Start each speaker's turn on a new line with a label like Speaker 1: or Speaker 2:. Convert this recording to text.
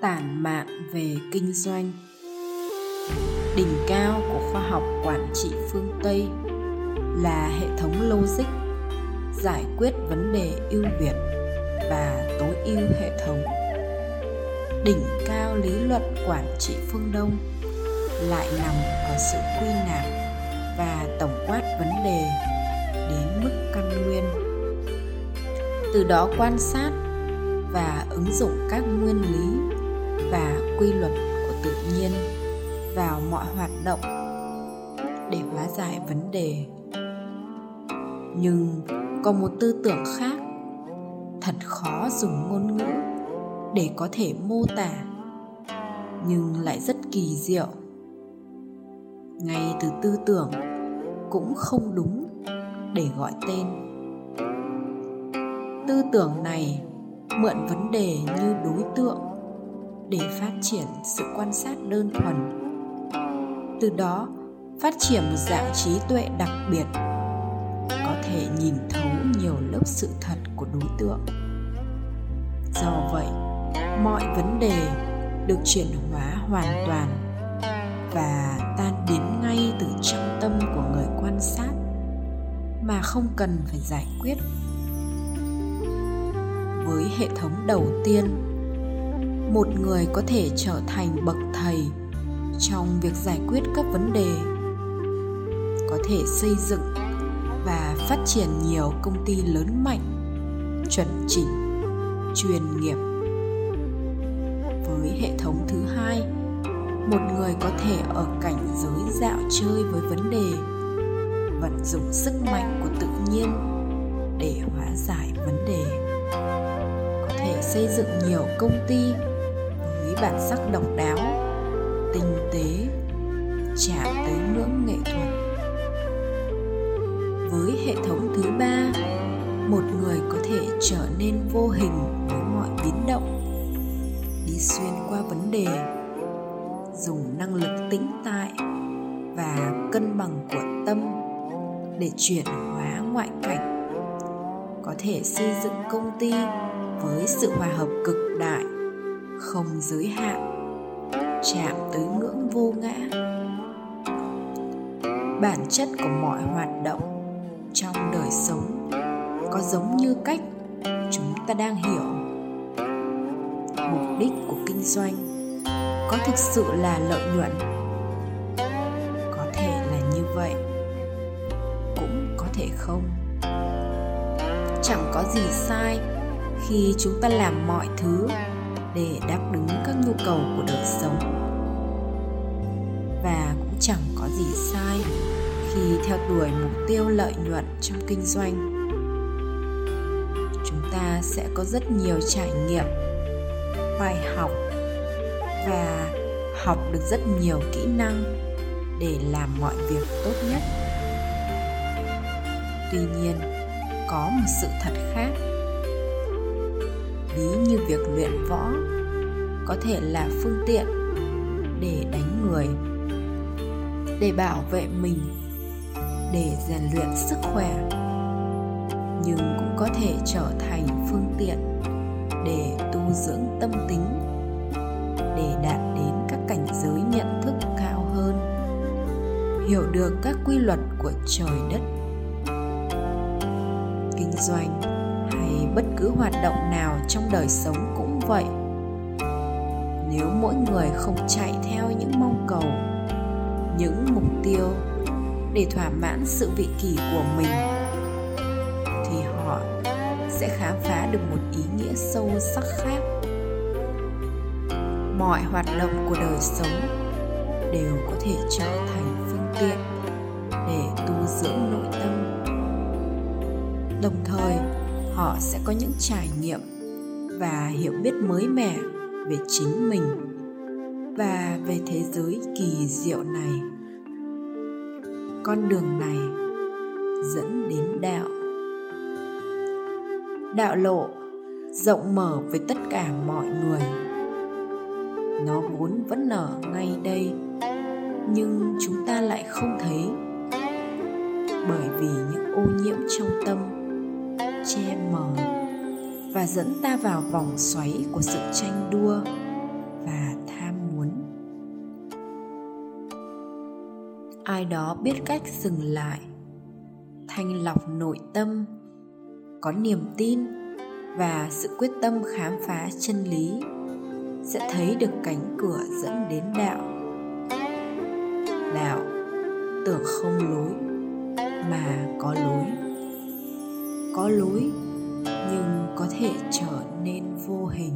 Speaker 1: tản mạn về kinh doanh. Đỉnh cao của khoa học quản trị phương tây là hệ thống logic, giải quyết vấn đề ưu việt và tối ưu hệ thống. Đỉnh cao lý luận quản trị phương đông lại nằm ở sự quy nạp và tổng quát vấn đề đến mức căn nguyên. Từ đó quan sát và ứng dụng các nguyên lý và quy luật của tự nhiên vào mọi hoạt động để hóa giải vấn đề. Nhưng còn một tư tưởng khác thật khó dùng ngôn ngữ để có thể mô tả, nhưng lại rất kỳ diệu. Ngay từ tư tưởng cũng không đúng để gọi tên. Tư tưởng này mượn vấn đề như đối tượng để phát triển sự quan sát đơn thuần. Từ đó, phát triển một dạng trí tuệ đặc biệt, có thể nhìn thấu nhiều lớp sự thật của đối tượng. Do vậy, mọi vấn đề được chuyển hóa hoàn toàn và tan biến ngay từ trong tâm của người quan sát, mà không cần phải giải quyết. Với hệ thống đầu tiên một người có thể trở thành bậc thầy trong việc giải quyết các vấn đề, có thể xây dựng và phát triển nhiều công ty lớn mạnh, chuẩn chỉnh, chuyên nghiệp. Với hệ thống thứ hai, một người có thể ở cảnh giới dạo chơi với vấn đề, vận dụng sức mạnh của tự nhiên để hóa giải vấn đề. Có thể xây dựng nhiều công ty bản sắc độc đáo, tinh tế, chạm tới ngưỡng nghệ thuật. Với hệ thống thứ ba, một người có thể trở nên vô hình với mọi biến động. Đi xuyên qua vấn đề, dùng năng lực tĩnh tại và cân bằng của tâm để chuyển hóa ngoại cảnh. Có thể xây dựng công ty với sự hòa hợp cực đại không giới hạn, chạm tới ngưỡng vô ngã. Bản chất của mọi hoạt động trong đời sống có giống như cách chúng ta đang hiểu. Mục đích của kinh doanh có thực sự là lợi nhuận. Có thể là như vậy, cũng có thể không. Chẳng có gì sai khi chúng ta làm mọi thứ để đáp ứng các nhu cầu của đời sống. Và cũng chẳng có gì sai khi theo đuổi mục tiêu lợi nhuận trong kinh doanh. Chúng ta sẽ có rất nhiều trải nghiệm, bài học và học được rất nhiều kỹ năng để làm mọi việc tốt nhất. Tuy nhiên, có một sự thật khác ví như việc luyện võ, có thể là phương tiện để đánh người, để bảo vệ mình, để rèn luyện sức khỏe, nhưng cũng có thể trở thành phương tiện để tu dưỡng tâm tính, để đạt đến các cảnh giới nhận thức cao hơn, hiểu được các quy luật của trời đất. Kinh doanh hay bất cứ hoạt động nào trong đời sống cũng vậy. Nếu mỗi người không chạy theo những mong cầu, những mục tiêu để thỏa mãn sự vị kỷ của mình, thì họ sẽ khám phá được một ý nghĩa sâu sắc khác. Mọi hoạt động của đời sống đều có thể trở thành phương tiện để tu dưỡng nội tâm. Đồng thời họ sẽ có những trải nghiệm và hiểu biết mới mẻ về chính mình và về thế giới kỳ diệu này. Con đường này dẫn đến đạo. Đạo lộ rộng mở với tất cả mọi người. Nó vốn vẫn nở ngay đây, nhưng chúng ta lại không thấy bởi vì những ô nhiễm trong tâm che mờ và dẫn ta vào vòng xoáy của sự tranh đua và tham muốn. Ai đó biết cách dừng lại, thanh lọc nội tâm, có niềm tin và sự quyết tâm khám phá chân lý sẽ thấy được cánh cửa dẫn đến đạo. Đạo tưởng không lối mà có lối có lối nhưng có thể trở nên vô hình.